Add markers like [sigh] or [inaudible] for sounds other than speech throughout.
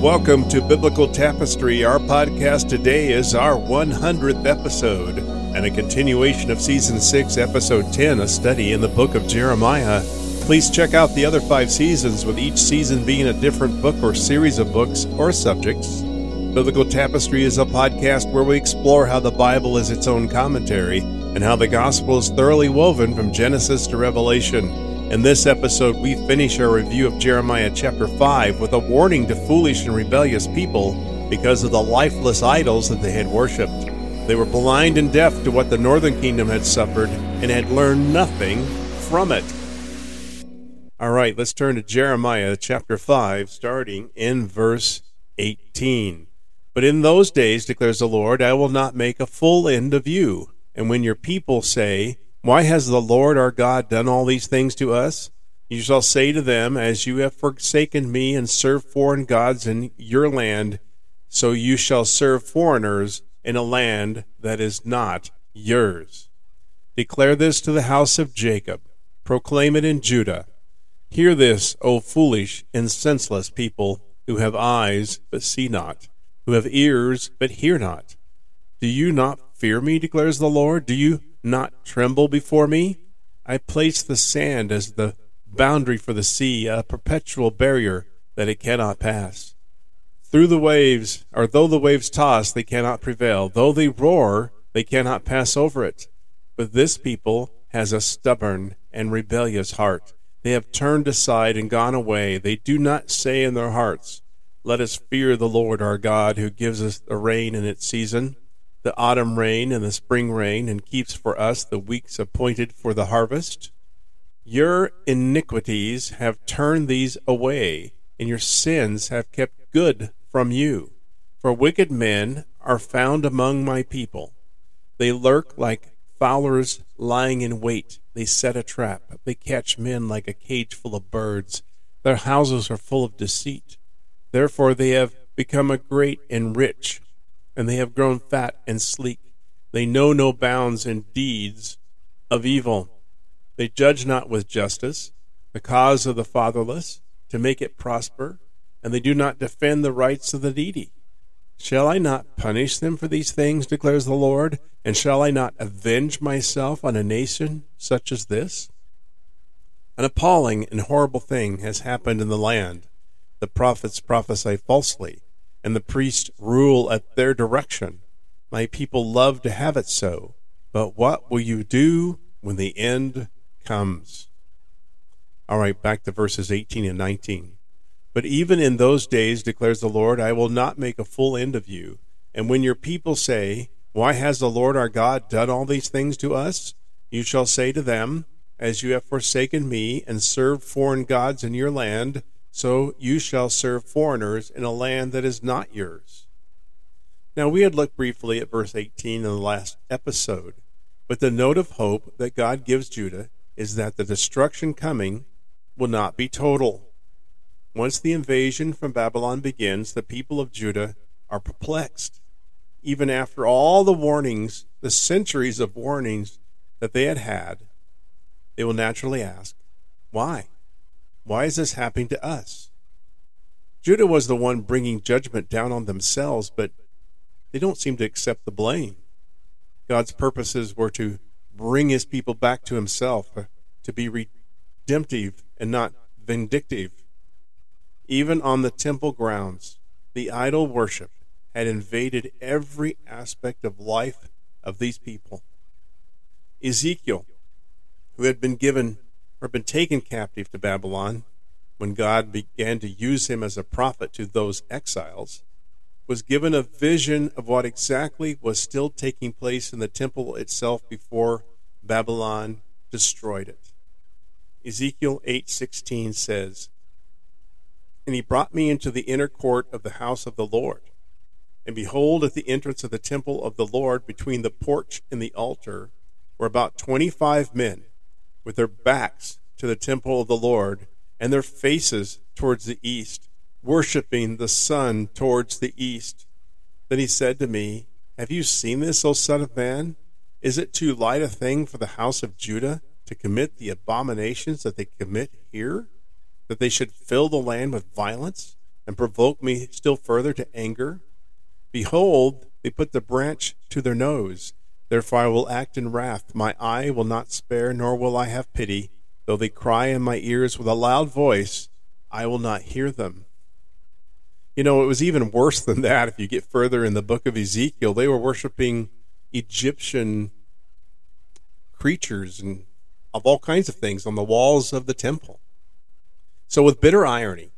Welcome to Biblical Tapestry. Our podcast today is our 100th episode and a continuation of Season 6, Episode 10, a study in the book of Jeremiah. Please check out the other five seasons, with each season being a different book or series of books or subjects. Biblical Tapestry is a podcast where we explore how the Bible is its own commentary and how the gospel is thoroughly woven from Genesis to Revelation. In this episode, we finish our review of Jeremiah chapter 5 with a warning to foolish and rebellious people because of the lifeless idols that they had worshipped. They were blind and deaf to what the northern kingdom had suffered and had learned nothing from it. All right, let's turn to Jeremiah chapter 5, starting in verse 18. But in those days, declares the Lord, I will not make a full end of you. And when your people say, Why has the Lord our God done all these things to us? You shall say to them, As you have forsaken me and served foreign gods in your land, so you shall serve foreigners in a land that is not yours. Declare this to the house of Jacob. Proclaim it in Judah. Hear this, O foolish and senseless people who have eyes but see not who have ears but hear not. Do you not fear me, declares the Lord? Do you not tremble before me? I place the sand as the boundary for the sea, a perpetual barrier that it cannot pass. Through the waves, or though the waves toss, they cannot prevail. Though they roar, they cannot pass over it. But this people has a stubborn and rebellious heart. They have turned aside and gone away. They do not say in their hearts, let us fear the Lord our God, who gives us the rain in its season, the autumn rain and the spring rain, and keeps for us the weeks appointed for the harvest. Your iniquities have turned these away, and your sins have kept good from you. For wicked men are found among my people. They lurk like fowlers lying in wait. They set a trap. They catch men like a cage full of birds. Their houses are full of deceit. Therefore they have become a great and rich, and they have grown fat and sleek. They know no bounds in deeds of evil. They judge not with justice the cause of the fatherless to make it prosper, and they do not defend the rights of the needy. Shall I not punish them for these things, declares the Lord? And shall I not avenge myself on a nation such as this? An appalling and horrible thing has happened in the land the prophets prophesy falsely, and the priests rule at their direction. My people love to have it so. But what will you do when the end comes? All right, back to verses 18 and 19. But even in those days, declares the Lord, I will not make a full end of you. And when your people say, Why has the Lord our God done all these things to us? You shall say to them, As you have forsaken me and served foreign gods in your land, so you shall serve foreigners in a land that is not yours. Now, we had looked briefly at verse 18 in the last episode, but the note of hope that God gives Judah is that the destruction coming will not be total. Once the invasion from Babylon begins, the people of Judah are perplexed. Even after all the warnings, the centuries of warnings that they had had, they will naturally ask, why? Why is this happening to us? Judah was the one bringing judgment down on themselves, but they don't seem to accept the blame. God's purposes were to bring his people back to himself, uh, to be redemptive and not vindictive. Even on the temple grounds, the idol worship had invaded every aspect of life of these people. Ezekiel, who had been given or been taken captive to Babylon, when God began to use him as a prophet to those exiles, was given a vision of what exactly was still taking place in the temple itself before Babylon destroyed it. Ezekiel 8:16 says, "And he brought me into the inner court of the house of the Lord, and behold at the entrance of the temple of the Lord between the porch and the altar were about 25 men with their backs to the temple of the Lord and their faces towards the east, worshiping the sun towards the east. Then he said to me, Have you seen this, O Son of Man? Is it too light a thing for the house of Judah to commit the abominations that they commit here? That they should fill the land with violence? and provoke me still further to anger? Behold, they put the branch to their nose. Therefore I will act in wrath. My eye will not spare, nor will I have pity. Though they cry in my ears with a loud voice, I will not hear them. You know, it was even worse than that. If you get further in the book of Ezekiel, they were worshiping Egyptian creatures and of all kinds of things on the walls of the temple. So, with bitter irony,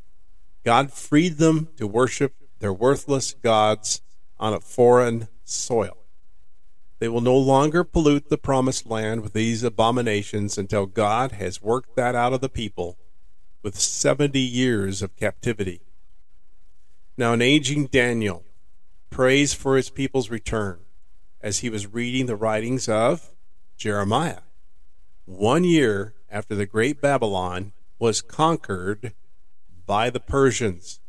God freed them to worship their worthless gods on a foreign soil. They will no longer pollute the promised land with these abominations until God has worked that out of the people with 70 years of captivity. Now, an aging Daniel prays for his people's return as he was reading the writings of Jeremiah. One year after the great Babylon was conquered by the Persians.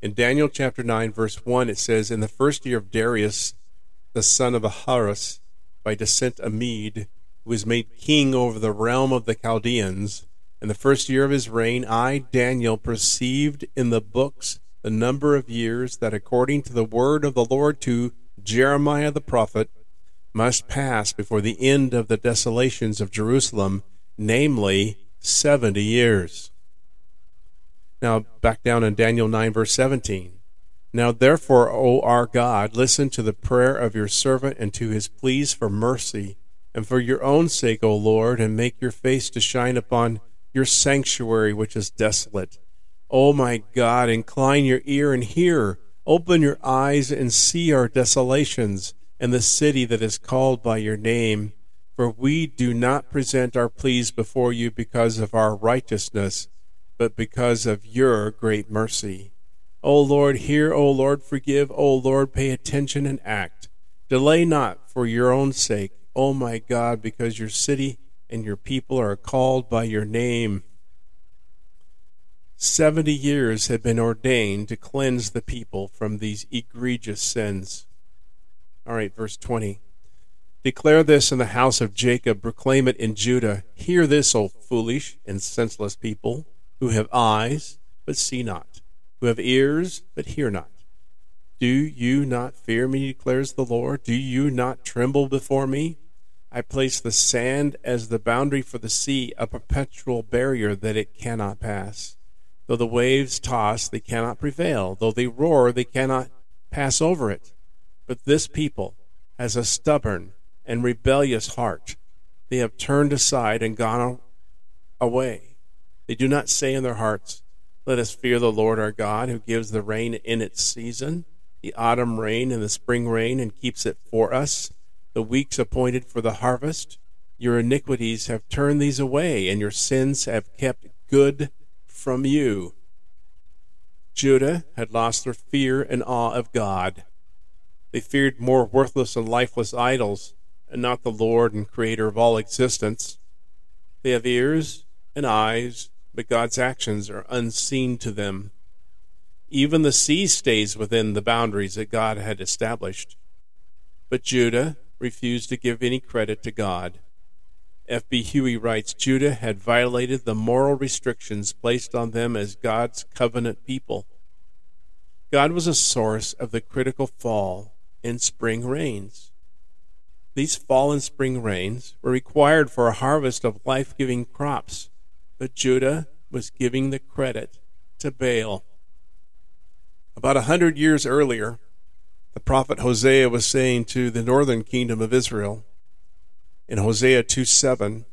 In Daniel chapter 9, verse 1, it says, In the first year of Darius, the son of Ahasuerus, by descent a Mede, who was made king over the realm of the Chaldeans, in the first year of his reign, I, Daniel, perceived in the books the number of years that, according to the word of the Lord to Jeremiah the prophet, must pass before the end of the desolations of Jerusalem, namely seventy years. Now, back down in Daniel 9, verse 17. Now, therefore, O our God, listen to the prayer of your servant and to his pleas for mercy, and for your own sake, O Lord, and make your face to shine upon your sanctuary which is desolate. O my God, incline your ear and hear. Open your eyes and see our desolations and the city that is called by your name. For we do not present our pleas before you because of our righteousness, but because of your great mercy. O Lord, hear, O Lord, forgive, O Lord, pay attention and act. Delay not for your own sake, O my God, because your city and your people are called by your name. Seventy years had been ordained to cleanse the people from these egregious sins. All right, verse 20. Declare this in the house of Jacob, proclaim it in Judah. Hear this, O foolish and senseless people, who have eyes, but see not, who have ears, but hear not. Do you not fear me, declares the Lord? Do you not tremble before me? I place the sand as the boundary for the sea, a perpetual barrier that it cannot pass. Though the waves toss, they cannot prevail. Though they roar, they cannot pass over it. But this people has a stubborn and rebellious heart. They have turned aside and gone away. They do not say in their hearts, Let us fear the Lord our God, who gives the rain in its season, the autumn rain and the spring rain, and keeps it for us the weeks appointed for the harvest. Your iniquities have turned these away, and your sins have kept good from you. Judah had lost their fear and awe of God. They feared more worthless and lifeless idols, and not the Lord and Creator of all existence. They have ears and eyes, but God's actions are unseen to them. Even the sea stays within the boundaries that God had established. But Judah refused to give any credit to God. F.B. Huey writes Judah had violated the moral restrictions placed on them as God's covenant people. God was a source of the critical fall and spring rains. These fall and spring rains were required for a harvest of life giving crops, but Judah was giving the credit to Baal. About a hundred years earlier, the prophet Hosea was saying to the northern kingdom of Israel in Hosea 2 7,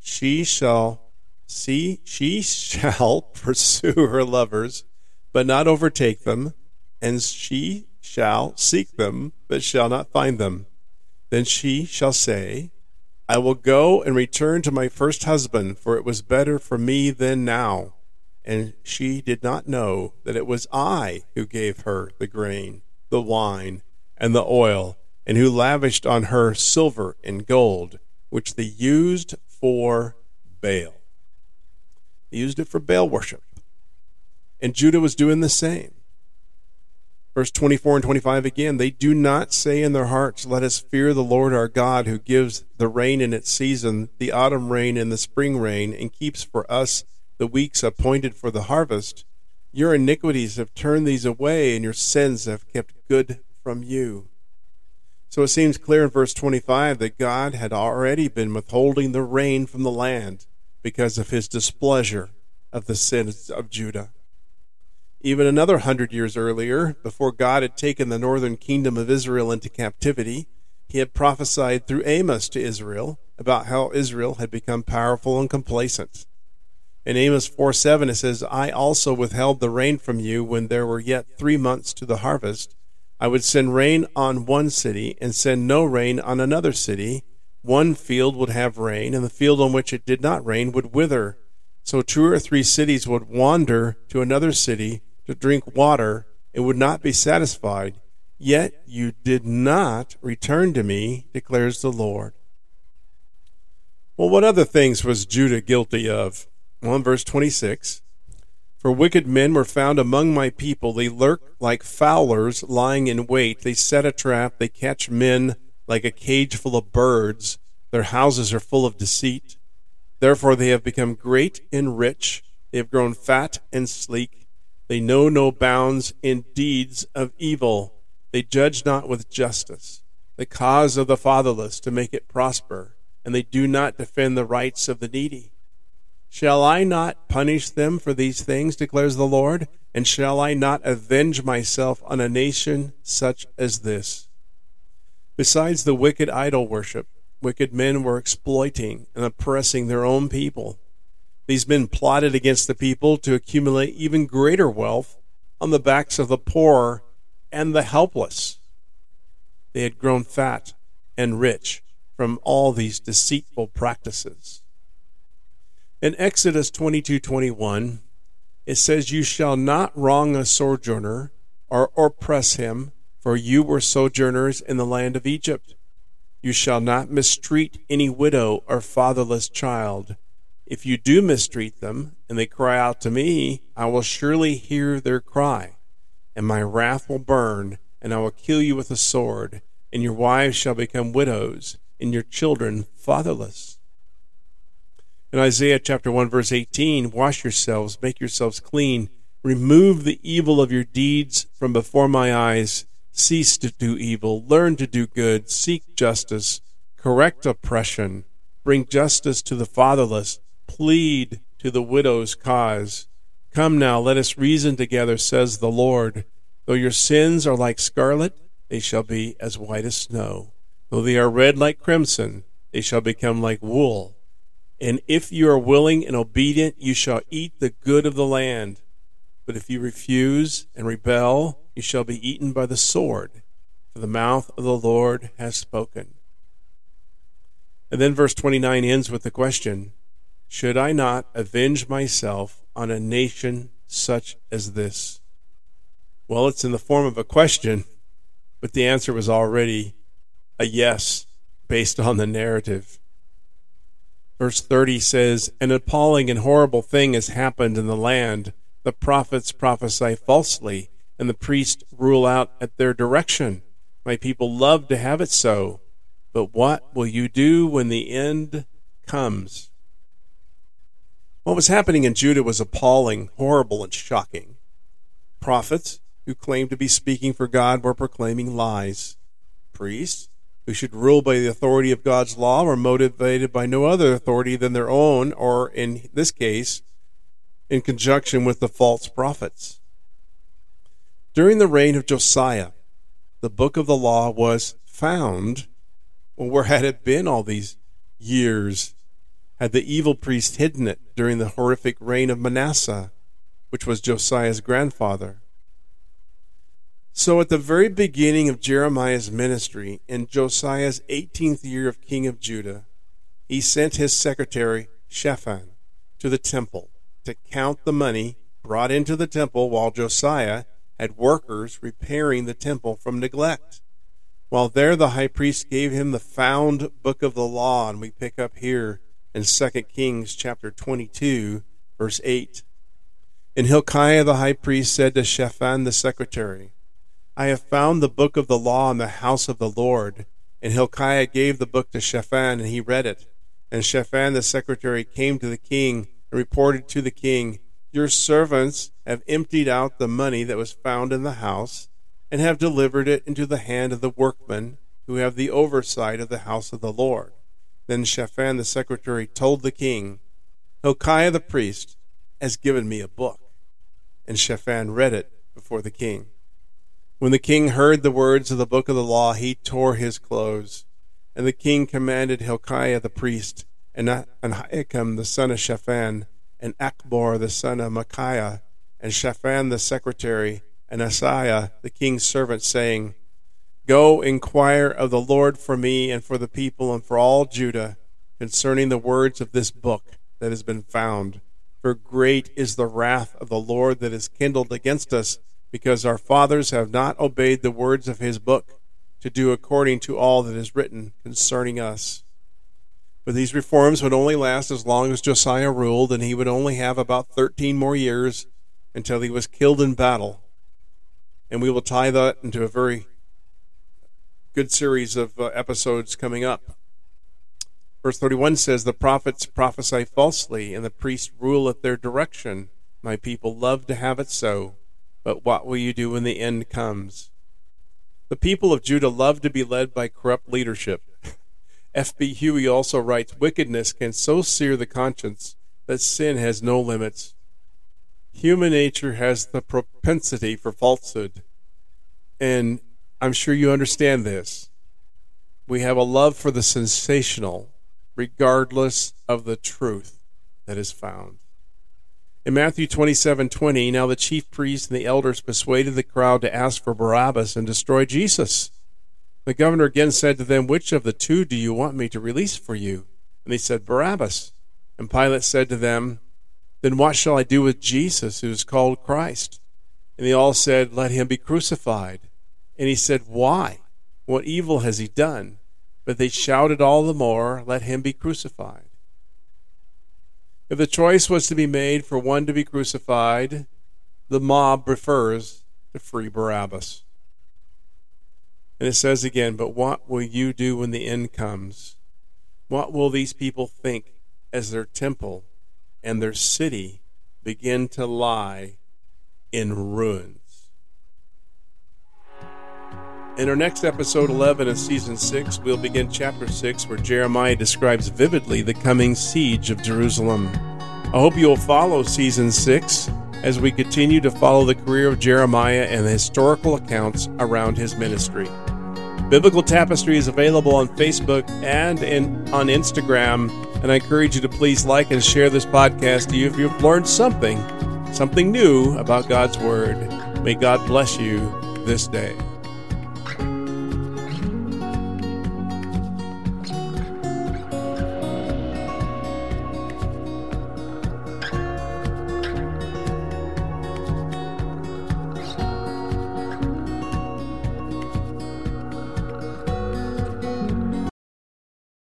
she shall see, she shall [laughs] pursue her lovers, but not overtake them, and she shall seek them, but shall not find them. Then she shall say, I will go and return to my first husband, for it was better for me than now. And she did not know that it was I who gave her the grain the wine, and the oil, and who lavished on her silver and gold, which they used for Baal. They used it for Baal worship. And Judah was doing the same. Verse 24 and 25 again, they do not say in their hearts, Let us fear the Lord our God, who gives the rain in its season, the autumn rain and the spring rain, and keeps for us the weeks appointed for the harvest Your iniquities have turned these away, and your sins have kept good from you. So it seems clear in verse 25 that God had already been withholding the rain from the land because of his displeasure of the sins of Judah. Even another hundred years earlier, before God had taken the northern kingdom of Israel into captivity, he had prophesied through Amos to Israel about how Israel had become powerful and complacent. In Amos 4 7, it says, I also withheld the rain from you when there were yet three months to the harvest. I would send rain on one city and send no rain on another city. One field would have rain, and the field on which it did not rain would wither. So two or three cities would wander to another city to drink water and would not be satisfied. Yet you did not return to me, declares the Lord. Well, what other things was Judah guilty of? Well, in verse 26, for wicked men were found among my people. They lurk like fowlers lying in wait. They set a trap. They catch men like a cage full of birds. Their houses are full of deceit. Therefore, they have become great and rich. They have grown fat and sleek. They know no bounds in deeds of evil. They judge not with justice the cause of the fatherless to make it prosper, and they do not defend the rights of the needy. Shall I not punish them for these things, declares the Lord? And shall I not avenge myself on a nation such as this? Besides the wicked idol worship, wicked men were exploiting and oppressing their own people. These men plotted against the people to accumulate even greater wealth on the backs of the poor and the helpless. They had grown fat and rich from all these deceitful practices. In Exodus 22:21, it says, "You shall not wrong a sojourner or oppress him, for you were sojourners in the land of Egypt. You shall not mistreat any widow or fatherless child. If you do mistreat them, and they cry out to me, I will surely hear their cry, and my wrath will burn, and I will kill you with a sword, and your wives shall become widows, and your children fatherless." In Isaiah chapter 1 verse 18, wash yourselves, make yourselves clean, remove the evil of your deeds from before my eyes, cease to do evil, learn to do good, seek justice, correct oppression, bring justice to the fatherless, plead to the widow's cause. Come now, let us reason together, says the Lord. Though your sins are like scarlet, they shall be as white as snow. Though they are red like crimson, they shall become like wool. And if you are willing and obedient, you shall eat the good of the land. But if you refuse and rebel, you shall be eaten by the sword, for the mouth of the Lord has spoken. And then verse 29 ends with the question Should I not avenge myself on a nation such as this? Well, it's in the form of a question, but the answer was already a yes based on the narrative. Verse 30 says, An appalling and horrible thing has happened in the land. The prophets prophesy falsely, and the priests rule out at their direction. My people love to have it so. But what will you do when the end comes? What was happening in Judah was appalling, horrible, and shocking. Prophets who claimed to be speaking for God were proclaiming lies. Priests who should rule by the authority of God's law were motivated by no other authority than their own, or in this case, in conjunction with the false prophets. During the reign of Josiah, the book of the law was found. Well, where had it been all these years? Had the evil priest hidden it during the horrific reign of Manasseh, which was Josiah's grandfather? So, at the very beginning of Jeremiah's ministry, in Josiah's 18th year of king of Judah, he sent his secretary, Shaphan, to the temple to count the money brought into the temple while Josiah had workers repairing the temple from neglect. While there, the high priest gave him the found book of the law, and we pick up here in 2 Kings chapter 22, verse 8. And Hilkiah the high priest said to Shaphan the secretary, I have found the book of the law in the house of the Lord. And Hilkiah gave the book to Shaphan, and he read it. And Shaphan the secretary came to the king and reported to the king, Your servants have emptied out the money that was found in the house, and have delivered it into the hand of the workmen who have the oversight of the house of the Lord. Then Shaphan the secretary told the king, Hilkiah the priest has given me a book. And Shaphan read it before the king. When the king heard the words of the book of the law, he tore his clothes. And the king commanded Hilkiah the priest, and Ahikam the son of Shaphan, and Achbor the son of Micaiah, and Shaphan the secretary, and Asaiah the king's servant, saying, Go inquire of the Lord for me and for the people and for all Judah concerning the words of this book that has been found. For great is the wrath of the Lord that is kindled against us, because our fathers have not obeyed the words of his book to do according to all that is written concerning us. But these reforms would only last as long as Josiah ruled, and he would only have about 13 more years until he was killed in battle. And we will tie that into a very good series of uh, episodes coming up. Verse 31 says, The prophets prophesy falsely, and the priests rule at their direction. My people love to have it so, but what will you do when the end comes? The people of Judah love to be led by corrupt leadership. [laughs] F.B. Huey also writes Wickedness can so sear the conscience that sin has no limits. Human nature has the propensity for falsehood. And I'm sure you understand this. We have a love for the sensational regardless of the truth that is found. In Matthew 27 20, now the chief priests and the elders persuaded the crowd to ask for Barabbas and destroy Jesus. The governor again said to them, Which of the two do you want me to release for you? And they said, Barabbas. And Pilate said to them, Then what shall I do with Jesus, who is called Christ? And they all said, Let him be crucified. And he said, Why? What evil has he done? But they shouted all the more, Let him be crucified. If the choice was to be made for one to be crucified, the mob prefers to free Barabbas. And it says again, But what will you do when the end comes? What will these people think as their temple and their city begin to lie in ruins? In our next episode 11 of season 6, we'll begin chapter 6, where Jeremiah describes vividly the coming siege of Jerusalem. I hope you'll follow season 6 as we continue to follow the career of Jeremiah and the historical accounts around his ministry. Biblical Tapestry is available on Facebook and in, on Instagram, and I encourage you to please like and share this podcast to you if you've learned something, something new about God's Word. May God bless you this day.